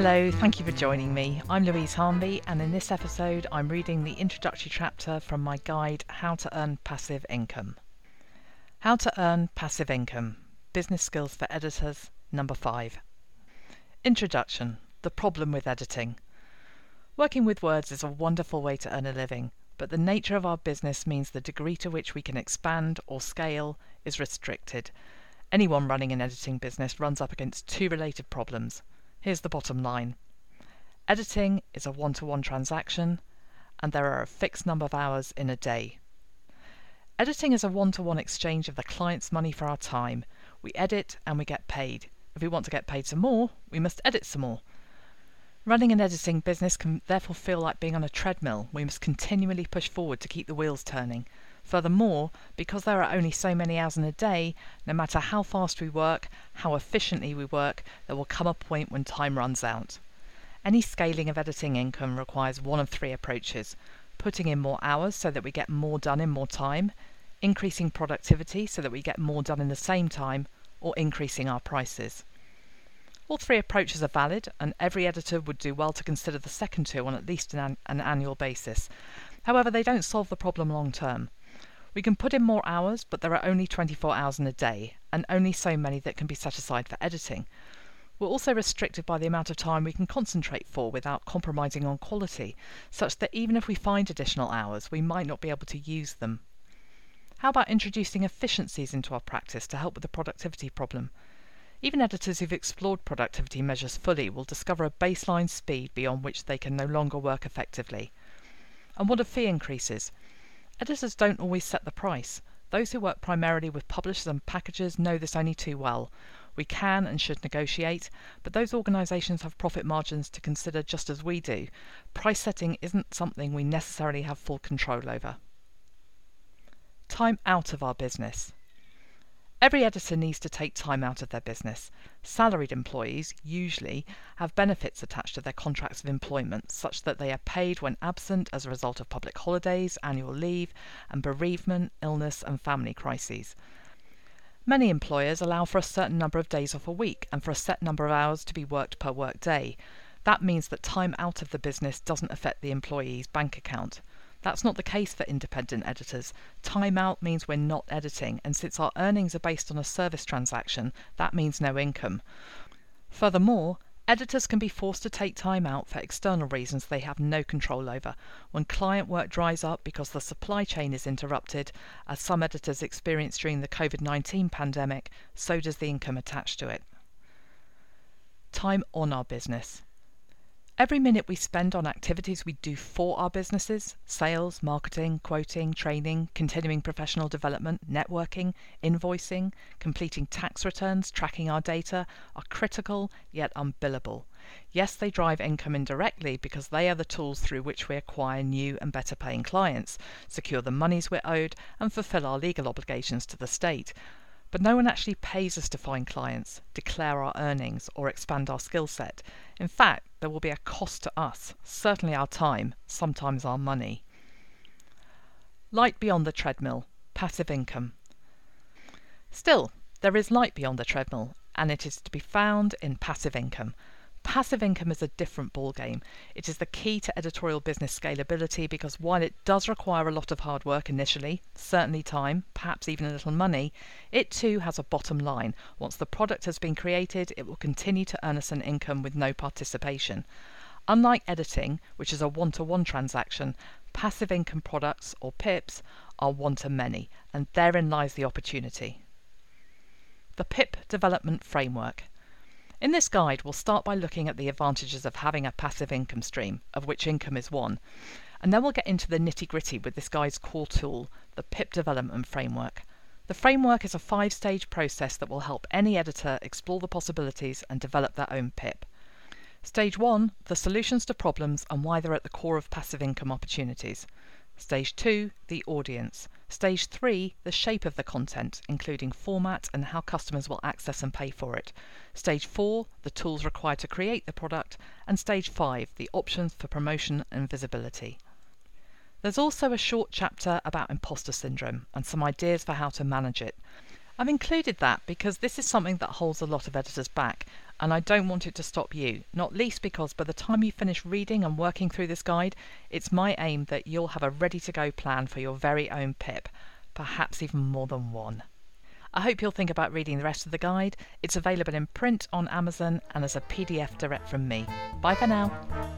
Hello, thank you for joining me. I'm Louise Harnby, and in this episode, I'm reading the introductory chapter from my guide, How to Earn Passive Income. How to Earn Passive Income Business Skills for Editors, number 5. Introduction The Problem with Editing. Working with words is a wonderful way to earn a living, but the nature of our business means the degree to which we can expand or scale is restricted. Anyone running an editing business runs up against two related problems. Here's the bottom line editing is a one to one transaction, and there are a fixed number of hours in a day. Editing is a one to one exchange of the client's money for our time. We edit and we get paid. If we want to get paid some more, we must edit some more. Running an editing business can therefore feel like being on a treadmill. We must continually push forward to keep the wheels turning. Furthermore, because there are only so many hours in a day, no matter how fast we work, how efficiently we work, there will come a point when time runs out. Any scaling of editing income requires one of three approaches putting in more hours so that we get more done in more time, increasing productivity so that we get more done in the same time, or increasing our prices. All three approaches are valid, and every editor would do well to consider the second two on at least an, an annual basis. However, they don't solve the problem long term. We can put in more hours, but there are only 24 hours in a day, and only so many that can be set aside for editing. We're also restricted by the amount of time we can concentrate for without compromising on quality, such that even if we find additional hours, we might not be able to use them. How about introducing efficiencies into our practice to help with the productivity problem? Even editors who've explored productivity measures fully will discover a baseline speed beyond which they can no longer work effectively. And what of fee increases? Editors don't always set the price. Those who work primarily with publishers and packagers know this only too well. We can and should negotiate, but those organisations have profit margins to consider just as we do. Price setting isn't something we necessarily have full control over. Time out of our business. Every editor needs to take time out of their business. Salaried employees usually have benefits attached to their contracts of employment, such that they are paid when absent as a result of public holidays, annual leave, and bereavement, illness, and family crises. Many employers allow for a certain number of days off a week and for a set number of hours to be worked per work day. That means that time out of the business doesn't affect the employee's bank account. That's not the case for independent editors. Time out means we're not editing, and since our earnings are based on a service transaction, that means no income. Furthermore, editors can be forced to take time out for external reasons they have no control over. When client work dries up because the supply chain is interrupted, as some editors experienced during the COVID 19 pandemic, so does the income attached to it. Time on our business. Every minute we spend on activities we do for our businesses sales, marketing, quoting, training, continuing professional development, networking, invoicing, completing tax returns, tracking our data are critical yet unbillable. Yes, they drive income indirectly because they are the tools through which we acquire new and better paying clients, secure the monies we're owed, and fulfill our legal obligations to the state. But no one actually pays us to find clients, declare our earnings, or expand our skill set. In fact, there will be a cost to us, certainly our time, sometimes our money. Light beyond the treadmill, passive income. Still, there is light beyond the treadmill, and it is to be found in passive income. Passive income is a different ballgame. It is the key to editorial business scalability because while it does require a lot of hard work initially, certainly time, perhaps even a little money, it too has a bottom line. Once the product has been created, it will continue to earn us an income with no participation. Unlike editing, which is a one to one transaction, passive income products, or PIPs, are one to many, and therein lies the opportunity. The PIP Development Framework. In this guide, we'll start by looking at the advantages of having a passive income stream, of which income is one, and then we'll get into the nitty gritty with this guide's core tool, the PIP Development Framework. The framework is a five stage process that will help any editor explore the possibilities and develop their own PIP. Stage 1 The solutions to problems and why they're at the core of passive income opportunities. Stage 2 The audience. Stage 3 The shape of the content, including format and how customers will access and pay for it. Stage 4 The tools required to create the product. And Stage 5 The options for promotion and visibility. There's also a short chapter about imposter syndrome and some ideas for how to manage it. I've included that because this is something that holds a lot of editors back, and I don't want it to stop you, not least because by the time you finish reading and working through this guide, it's my aim that you'll have a ready to go plan for your very own pip, perhaps even more than one. I hope you'll think about reading the rest of the guide. It's available in print on Amazon and as a PDF direct from me. Bye for now.